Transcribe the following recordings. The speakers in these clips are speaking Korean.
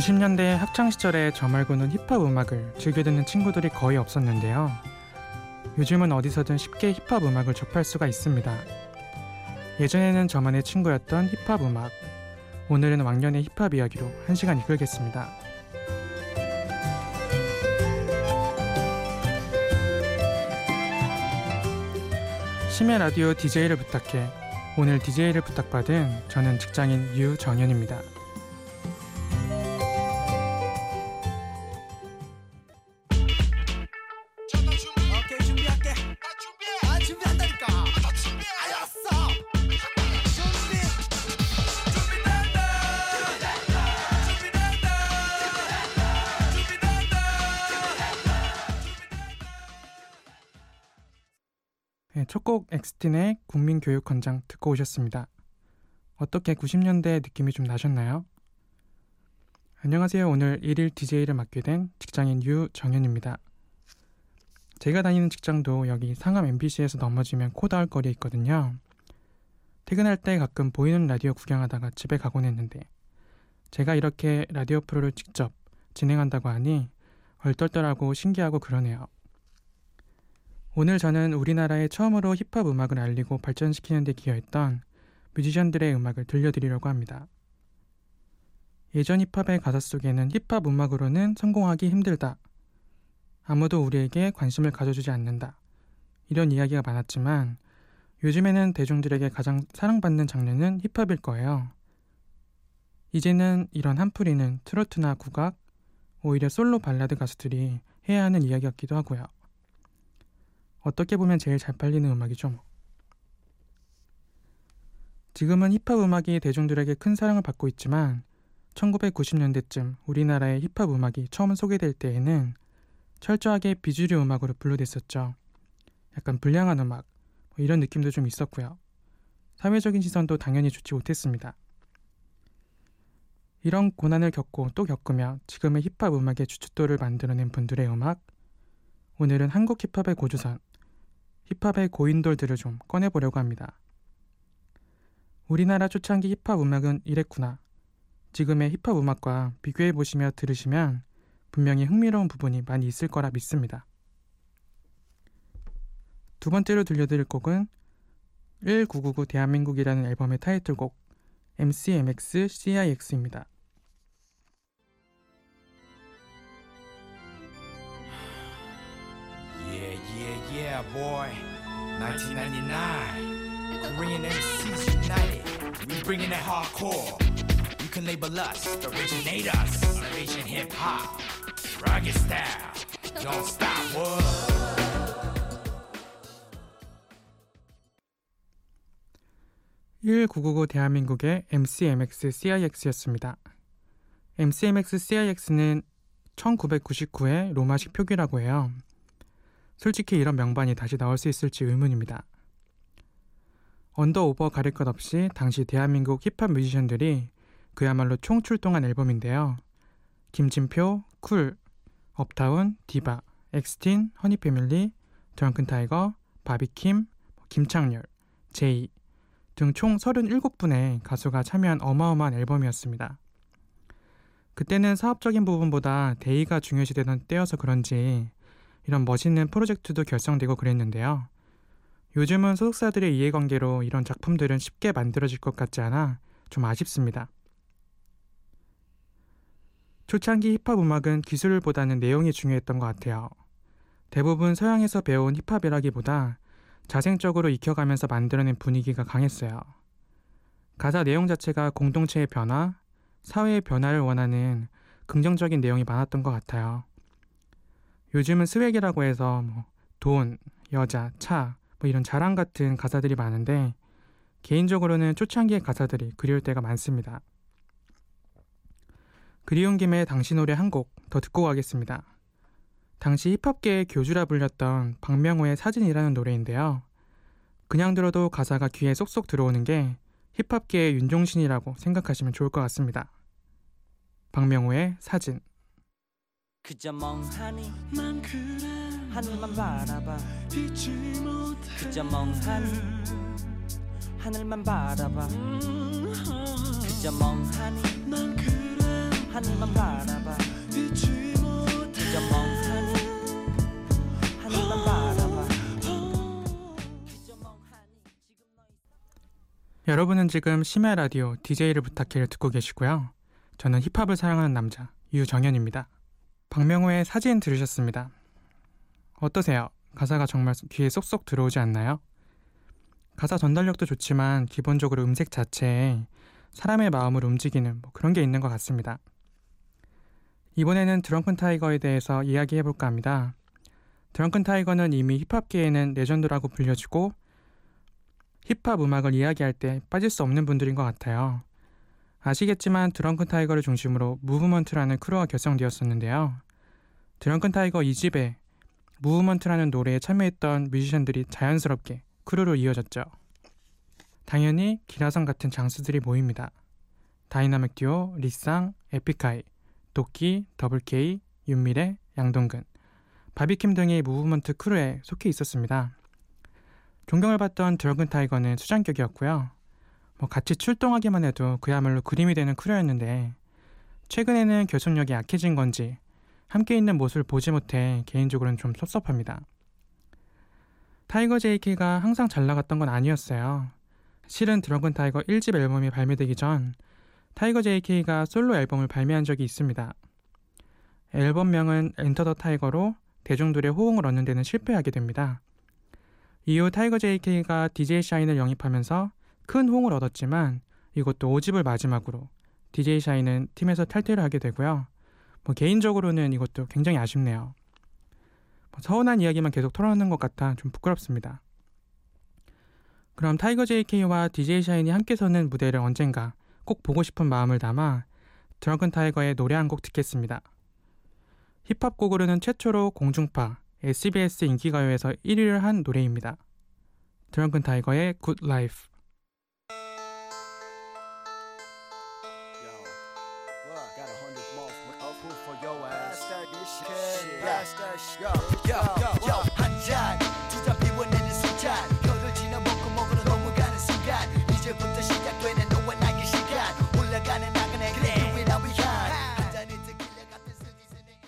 90년대 학창 시절에 저 말고는 힙합 음악을 즐겨 듣는 친구들이 거의 없었는데요. 요즘은 어디서든 쉽게 힙합 음악을 접할 수가 있습니다. 예전에는 저만의 친구였던 힙합 음악. 오늘은 왕년의 힙합 이야기로 한 시간 이끌겠습니다. 심야 라디오 DJ를 부탁해. 오늘 DJ를 부탁받은 저는 직장인 유정현입니다. 네, 첫곡 엑스틴의 국민교육헌장 듣고 오셨습니다. 어떻게 90년대 느낌이 좀 나셨나요? 안녕하세요. 오늘 1일 DJ를 맡게 된 직장인 유정현입니다. 제가 다니는 직장도 여기 상암 MBC에서 넘어지면 코다할 거리에 있거든요. 퇴근할 때 가끔 보이는 라디오 구경하다가 집에 가곤 했는데 제가 이렇게 라디오 프로를 직접 진행한다고 하니 얼떨떨하고 신기하고 그러네요. 오늘 저는 우리나라에 처음으로 힙합 음악을 알리고 발전시키는 데 기여했던 뮤지션들의 음악을 들려드리려고 합니다. 예전 힙합의 가사 속에는 힙합 음악으로는 성공하기 힘들다. 아무도 우리에게 관심을 가져주지 않는다. 이런 이야기가 많았지만 요즘에는 대중들에게 가장 사랑받는 장르는 힙합일 거예요. 이제는 이런 한풀이는 트로트나 국악, 오히려 솔로 발라드 가수들이 해야 하는 이야기 같기도 하고요. 어떻게 보면 제일 잘 팔리는 음악이죠. 뭐. 지금은 힙합 음악이 대중들에게 큰 사랑을 받고 있지만 1990년대쯤 우리나라의 힙합 음악이 처음 소개될 때에는 철저하게 비주류 음악으로 분류됐었죠. 약간 불량한 음악 뭐 이런 느낌도 좀 있었고요. 사회적인 시선도 당연히 좋지 못했습니다. 이런 고난을 겪고 또 겪으며 지금의 힙합 음악의 주춧돌을 만들어낸 분들의 음악 오늘은 한국 힙합의 고주선 힙합의 고인돌들을 좀 꺼내보려고 합니다. 우리나라 초창기 힙합 음악은 이랬구나. 지금의 힙합 음악과 비교해 보시며 들으시면 분명히 흥미로운 부분이 많이 있을 거라 믿습니다. 두 번째로 들려드릴 곡은 1999 대한민국이라는 앨범의 타이틀곡 MCMX CIX입니다. Yeah, boy. 1999. Korean MCs united. We bringing it hardcore. You can label us the originators of Asian hip hop. Rugged style. Don't stop, what? 1999 대한민국의 MCMX CIX였습니다. MCMX CIX는 1999의 로마식 표기라고 해요. 솔직히 이런 명반이 다시 나올 수 있을지 의문입니다. 언더 오버 가릴 것 없이 당시 대한민국 힙합 뮤지션들이 그야말로 총출동한 앨범인데요. 김진표, 쿨, 업타운, 디바, 엑스틴, 허니패밀리, 드렁큰 타이거, 바비킴, 김창렬, 제이 등 총 37분의 가수가 참여한 어마어마한 앨범이었습니다. 그때는 사업적인 부분보다 대의가 중요시되던 때여서 그런지 이런 멋있는 프로젝트도 결성되고 그랬는데요. 요즘은 소속사들의 이해관계로 이런 작품들은 쉽게 만들어질 것 같지 않아 좀 아쉽습니다. 초창기 힙합 음악은 기술보다는 내용이 중요했던 것 같아요. 대부분 서양에서 배운 힙합이라기보다 자생적으로 익혀가면서 만들어낸 분위기가 강했어요. 가사 내용 자체가 공동체의 변화, 사회의 변화를 원하는 긍정적인 내용이 많았던 것 같아요. 요즘은 스웩이라고 해서 뭐 돈, 여자, 차, 뭐 이런 자랑 같은 가사들이 많은데 개인적으로는 초창기의 가사들이 그리울 때가 많습니다. 그리운 김에 당시 노래 한 곡 더 듣고 가겠습니다. 당시 힙합계의 교주라 불렸던 박명호의 사진이라는 노래인데요. 그냥 들어도 가사가 귀에 쏙쏙 들어오는 게 힙합계의 윤종신이라고 생각하시면 좋을 것 같습니다. 박명호의 사진 그저 멍하니 난 그래. 하늘만 바라봐. 잊지 못해. 그저 멍하니 하늘만 바라봐. 그저 멍하니 난 그래. 하늘만 바라봐. 그저 멍하니 하늘만 바라봐. 그저 멍하니 지금 너희 여러분은 지금 심야 라디오 DJ를 부탁해를 듣고 계시고요. 저는 힙합을 사랑하는 남자 유정현입니다. 박명호의 사진 들으셨습니다. 어떠세요? 가사가 정말 귀에 쏙쏙 들어오지 않나요? 가사 전달력도 좋지만 기본적으로 음색 자체에 사람의 마음을 움직이는 뭐 그런 게 있는 것 같습니다. 이번에는 드렁큰 타이거에 대해서 이야기해 볼까 합니다. 드렁큰 타이거는 이미 힙합계에는 레전드라고 불려지고 힙합 음악을 이야기할 때 빠질 수 없는 분들인 것 같아요. 아시겠지만 드렁큰 타이거를 중심으로 무브먼트라는 크루가 결성되었었는데요. 드렁큰 타이거 2집에 무브먼트라는 노래에 참여했던 뮤지션들이 자연스럽게 크루로 이어졌죠. 당연히 기라성 같은 장수들이 모입니다. 다이나믹 듀오, 리쌍, 에픽하이, 도끼, 더블K, 윤미래, 양동근, 바비킴 등의 무브먼트 크루에 속해 있었습니다. 존경을 받던 드렁큰 타이거는 수장격이었고요. 뭐 같이 출동하기만 해도 그야말로 그림이 되는 크루였는데 최근에는 결속력이 약해진 건지 함께 있는 모습을 보지 못해 개인적으로는 좀 섭섭합니다. 타이거 JK가 항상 잘 나갔던 건 아니었어요. 실은 드렁큰 타이거 1집 앨범이 발매되기 전 타이거 JK가 솔로 앨범을 발매한 적이 있습니다. 앨범명은 Enter the Tiger로 대중들의 호응을 얻는 데는 실패하게 됩니다. 이후 타이거 JK가 DJ 샤인을 영입하면서 큰 호응을 얻었지만 이것도 5집을 마지막으로 DJ 샤인은 팀에서 탈퇴를 하게 되고요. 뭐 개인적으로는 이것도 굉장히 아쉽네요. 뭐 서운한 이야기만 계속 털어놓는 것 같아 좀 부끄럽습니다. 그럼 타이거 JK와 DJ 샤인이 함께 서는 무대를 언젠가 꼭 보고 싶은 마음을 담아 드렁큰 타이거의 노래 한 곡 듣겠습니다. 힙합 곡으로는 최초로 공중파 SBS 인기가요에서 1위를 한 노래입니다. 드렁큰 타이거의 Good Life.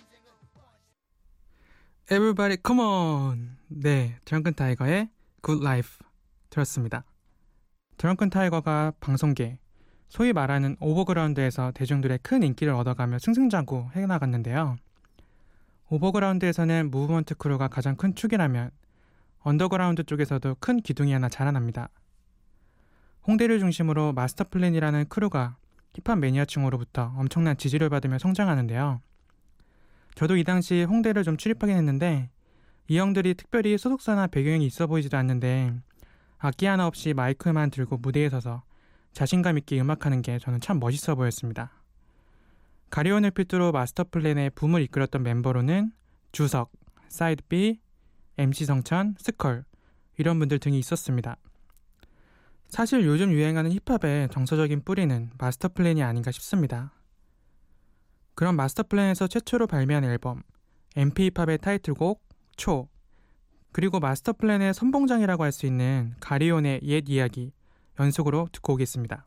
인생은 Everybody come on. 네, 드렁큰 타이거의 Good Life 들었습니다. 드렁큰 타이거가 방송계, 소위 말하는 오버그라운드에서 대중들의 큰 인기를 얻어가며 승승장구 해나갔는데요. 오버그라운드에서는 무브먼트 크루가 가장 큰 축이라면 언더그라운드 쪽에서도 큰 기둥이 하나 자라납니다. 홍대를 중심으로 마스터 플랜이라는 크루가 힙합 매니아층으로부터 엄청난 지지를 받으며 성장하는데요. 저도 이 당시 홍대를 좀 출입하긴 했는데 이 형들이 특별히 소속사나 배경이 있어 보이지도 않는데 악기 하나 없이 마이크만 들고 무대에 서서 자신감 있게 음악하는 게 저는 참 멋있어 보였습니다. 가리온을 필두로 마스터 플랜의 붐을 이끌었던 멤버로는 주석, 사이드 B, MC 성천, 스컬 이런 분들 등이 있었습니다. 사실 요즘 유행하는 힙합의 정서적인 뿌리는 마스터 플랜이 아닌가 싶습니다. 그런 마스터 플랜에서 최초로 발매한 앨범 MP 힙합의 타이틀곡 초 그리고 마스터 플랜의 선봉장이라고 할 수 있는 가리온의 옛 이야기 연속으로 듣고 오겠습니다.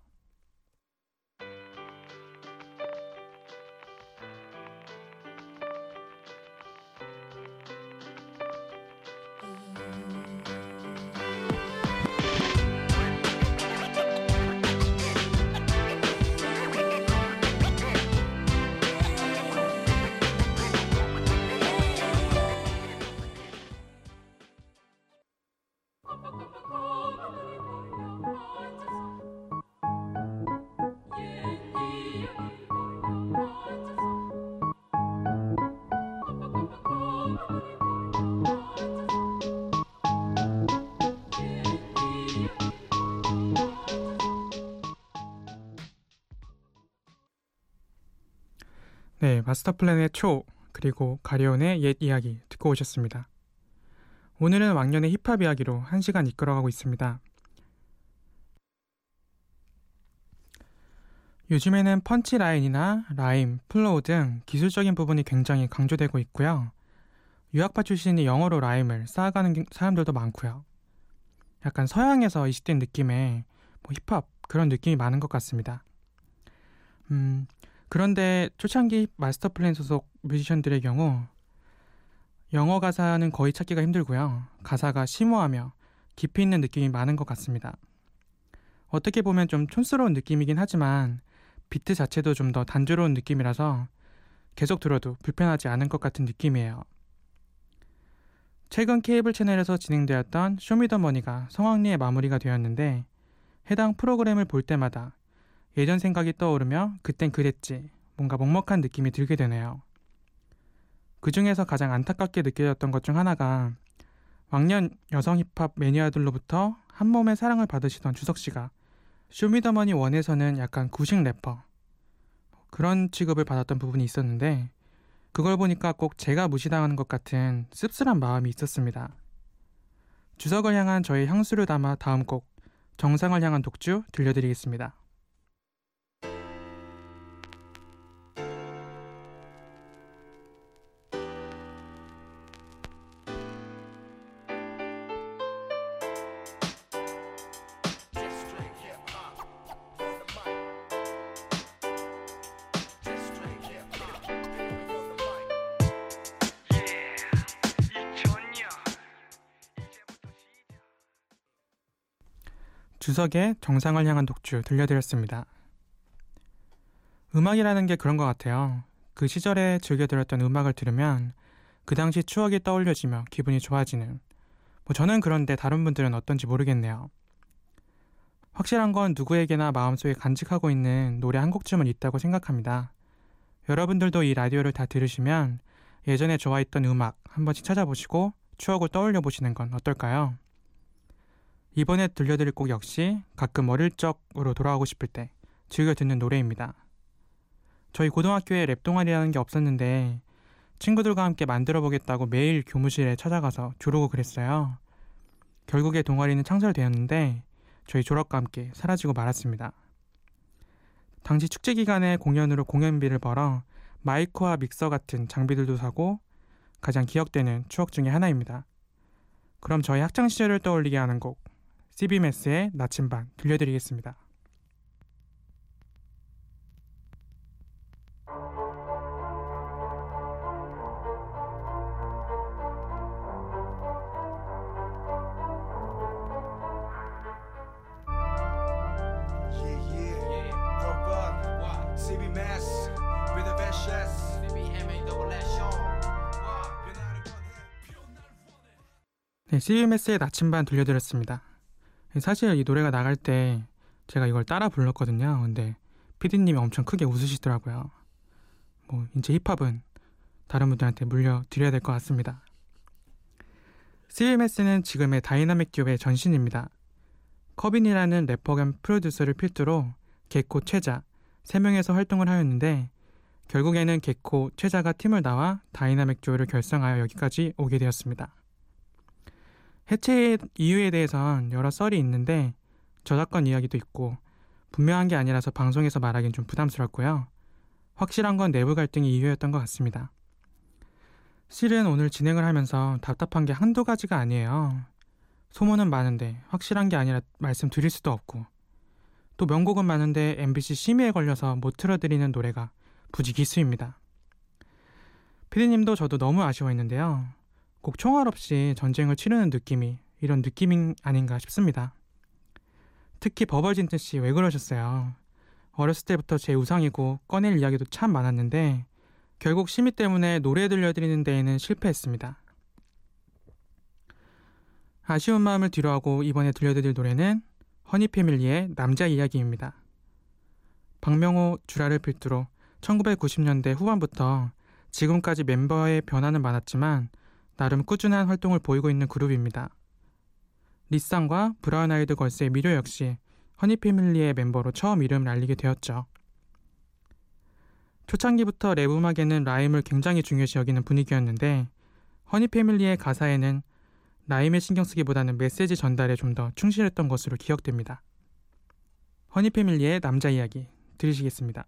네, 마스터 플랜의 초 그리고 가리온의 옛 이야기 듣고 오셨습니다. 오늘은 왕년의 힙합 이야기로 한 시간 이끌어가고 있습니다. 요즘에는 punch line이나 rhyme, flow 등 기술적인 부분이 굉장히 강조되고 있고요. 유학파 출신이 영어로 rhyme을 쌓아가는 게- 사람들도 많고요. 약간 서양에서 이식된 느낌의 뭐 힙합 그런 느낌이 많은 것 같습니다. 음, 그런데 초창기 마스터 플랜 소속 뮤지션들의 경우 영어 가사는 거의 찾기가 힘들고요. 가사가 심오하며 깊이 있는 느낌이 많은 것 같습니다. 어떻게 보면 좀 촌스러운 느낌이긴 하지만 비트 자체도 좀 더 단조로운 느낌이라서 계속 들어도 불편하지 않은 것 같은 느낌이에요. 최근 케이블 채널에서 진행되었던 쇼미더머니가 성황리에 마무리가 되었는데 해당 프로그램을 볼 때마다 예전 생각이 떠오르며 그땐 그랬지 뭔가 먹먹한 느낌이 들게 되네요. 그 중에서 가장 안타깝게 느껴졌던 것 중 하나가 왕년 여성 힙합 매니아들로부터 한 몸의 사랑을 받으시던 주석 씨가 쇼미더머니 1에서는 약간 구식 래퍼 그런 취급을 받았던 부분이 있었는데 그걸 보니까 꼭 제가 무시당하는 것 같은 씁쓸한 마음이 있었습니다. 주석을 향한 저의 향수를 담아 다음 곡 정상을 향한 독주 들려드리겠습니다. 주석의 정상을 향한 독주 들려드렸습니다. 음악이라는 게 그런 것 같아요. 그 시절에 즐겨 들었던 음악을 들으면 그 당시 추억이 떠올려지며 기분이 좋아지는. 뭐 저는 그런데 다른 분들은 어떤지 모르겠네요. 확실한 건 누구에게나 마음속에 간직하고 있는 노래 한 곡쯤은 있다고 생각합니다. 여러분들도 이 라디오를 다 들으시면 예전에 좋아했던 음악 한 번씩 찾아보시고 추억을 떠올려 보시는 건 어떨까요? 이번에 들려드릴 곡 역시 가끔 어릴 적으로 돌아가고 싶을 때 즐겨 듣는 노래입니다. 저희 고등학교에 랩 동아리라는 게 없었는데 친구들과 함께 만들어 보겠다고 매일 교무실에 찾아가서 조르고 그랬어요. 결국에 동아리는 창설되었는데 저희 졸업과 함께 사라지고 말았습니다. 당시 축제 기간에 공연으로 공연비를 벌어 마이크와 믹서 같은 장비들도 사고 가장 기억되는 추억 중의 하나입니다. 그럼 저희 학창 시절을 떠올리게 하는 곡 CB메스의 나침반 들려드리겠습니다. 네, CB Mass의 나침반 들려드렸습니다. 사실 이 노래가 나갈 때 제가 이걸 따라 불렀거든요. 근데 피디님이 엄청 크게 웃으시더라고요. 뭐 이제 힙합은 다른 분들한테 물려드려야 될 것 같습니다. CMS는 지금의 다이나믹 듀오의 전신입니다. 커빈이라는 래퍼 겸 프로듀서를 필두로 개코, 최자 3명이서 활동을 하였는데 결국에는 개코, 최자가 팀을 나와 다이나믹 듀오를 결성하여 여기까지 오게 되었습니다. 해체 이유에 대해선 여러 썰이 있는데 저작권 이야기도 있고 분명한 게 아니라서 방송에서 말하기는 좀 부담스럽고요. 확실한 건 내부 갈등이 이유였던 것 같습니다. 실은 오늘 진행을 하면서 답답한 게 한두 가지가 아니에요. 소문은 많은데 확실한 게 아니라 말씀드릴 수도 없고 또 명곡은 많은데 MBC 심의에 걸려서 못 틀어드리는 노래가 부지 기수입니다. 피디님도 저도 너무 아쉬워했는데요. 꼭 총알 없이 전쟁을 치르는 느낌이 이런 느낌이 아닌가 싶습니다. 특히 버벌진트 씨 왜 그러셨어요? 어렸을 때부터 제 우상이고 꺼낼 이야기도 참 많았는데 결국 심의 때문에 노래 들려드리는 데에는 실패했습니다. 아쉬운 마음을 뒤로하고 이번에 들려드릴 노래는 허니패밀리의 남자 이야기입니다. 박명호 주라를 필두로 1990년대 후반부터 지금까지 멤버의 변화는 많았지만 나름 꾸준한 활동을 보이고 있는 그룹입니다. 리쌍과 브라운 아이드 걸스의 미료 역시 허니패밀리의 멤버로 처음 이름을 알리게 되었죠. 초창기부터 랩 음악에는 rhyme을 굉장히 중요시 여기는 분위기였는데 허니패밀리의 가사에는 rhyme에 신경 쓰기보다는 메시지 전달에 좀 더 충실했던 것으로 기억됩니다. 허니패밀리의 남자 이야기 들으시겠습니다.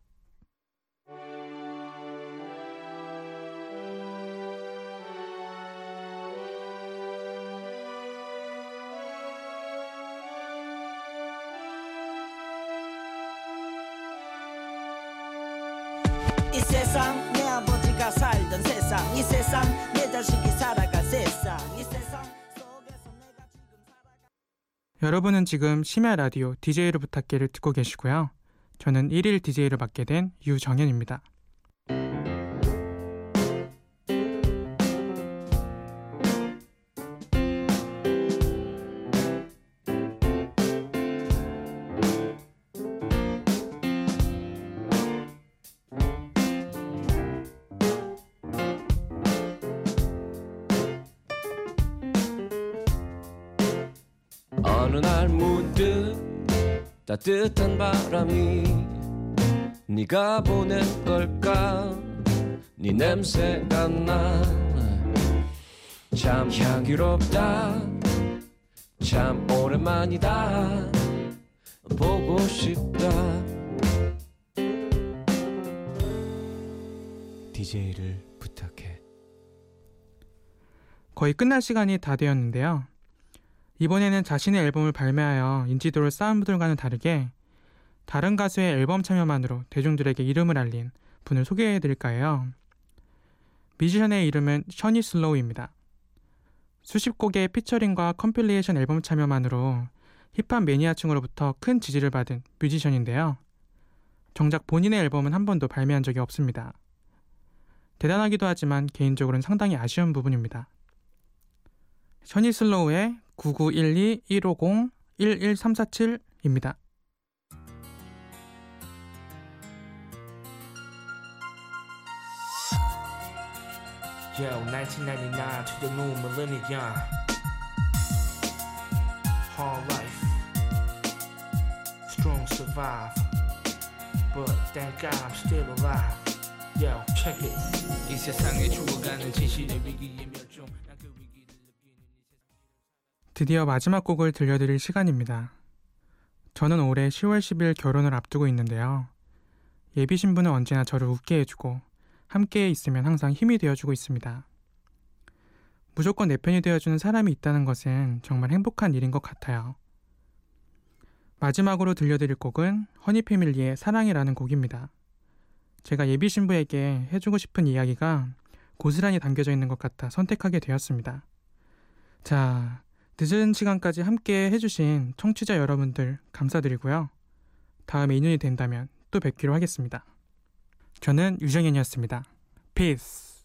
세상 내 아버지가 살던 세상 이 세상 내 자식이 살아갈 세상 이 세상 속에서 내가 지금 살아가 여러분은 지금 심야 라디오 DJ를 부탁해를 듣고 계시고요. 저는 1일 DJ를 맡게 된 유정현입니다. 어느 날 문득 따뜻한 바람이 네가 보낸 걸까? 네 냄새가 나 참 향기롭다. 참 오랜만이다. 보고 싶다. DJ를 부탁해. 거의 끝날 시간이 다 되었는데요. 이번에는 자신의 앨범을 발매하여 인지도를 쌓은 분들과는 다르게 다른 가수의 앨범 참여만으로 대중들에게 이름을 알린 분을 소개해 드릴까 해요. 뮤지션의 이름은 셔니 슬로우입니다. 수십 곡의 피처링과 compilation 앨범 참여만으로 힙합 매니아층으로부터 큰 지지를 받은 뮤지션인데요. 정작 본인의 앨범은 한 번도 발매한 적이 없습니다. 대단하기도 하지만 개인적으로는 상당히 아쉬운 부분입니다. 셔니 슬로우의 9912-150-11347입니다. Yo, 1999 to the new millennium. Hard life. Strong survive. But thank God I'm still alive. Yo, check it. 이 세상에 죽어가는 진실의 위기의 드디어 마지막 곡을 들려드릴 시간입니다. 저는 올해 10월 10일 결혼을 앞두고 있는데요. 예비 신부는 언제나 저를 웃게 해주고 함께 있으면 항상 힘이 되어주고 있습니다. 무조건 내 편이 되어주는 사람이 있다는 것은 정말 행복한 일인 것 같아요. 마지막으로 들려드릴 곡은 허니패밀리의 사랑이라는 곡입니다. 제가 예비 신부에게 해주고 싶은 이야기가 고스란히 담겨져 있는 것 같아 선택하게 되었습니다. 자, 늦은 시간까지 함께 해주신 청취자 여러분들 감사드리고요. 다음에 인연이 된다면 또 뵙기로 하겠습니다. 저는 유정현이었습니다. 피스.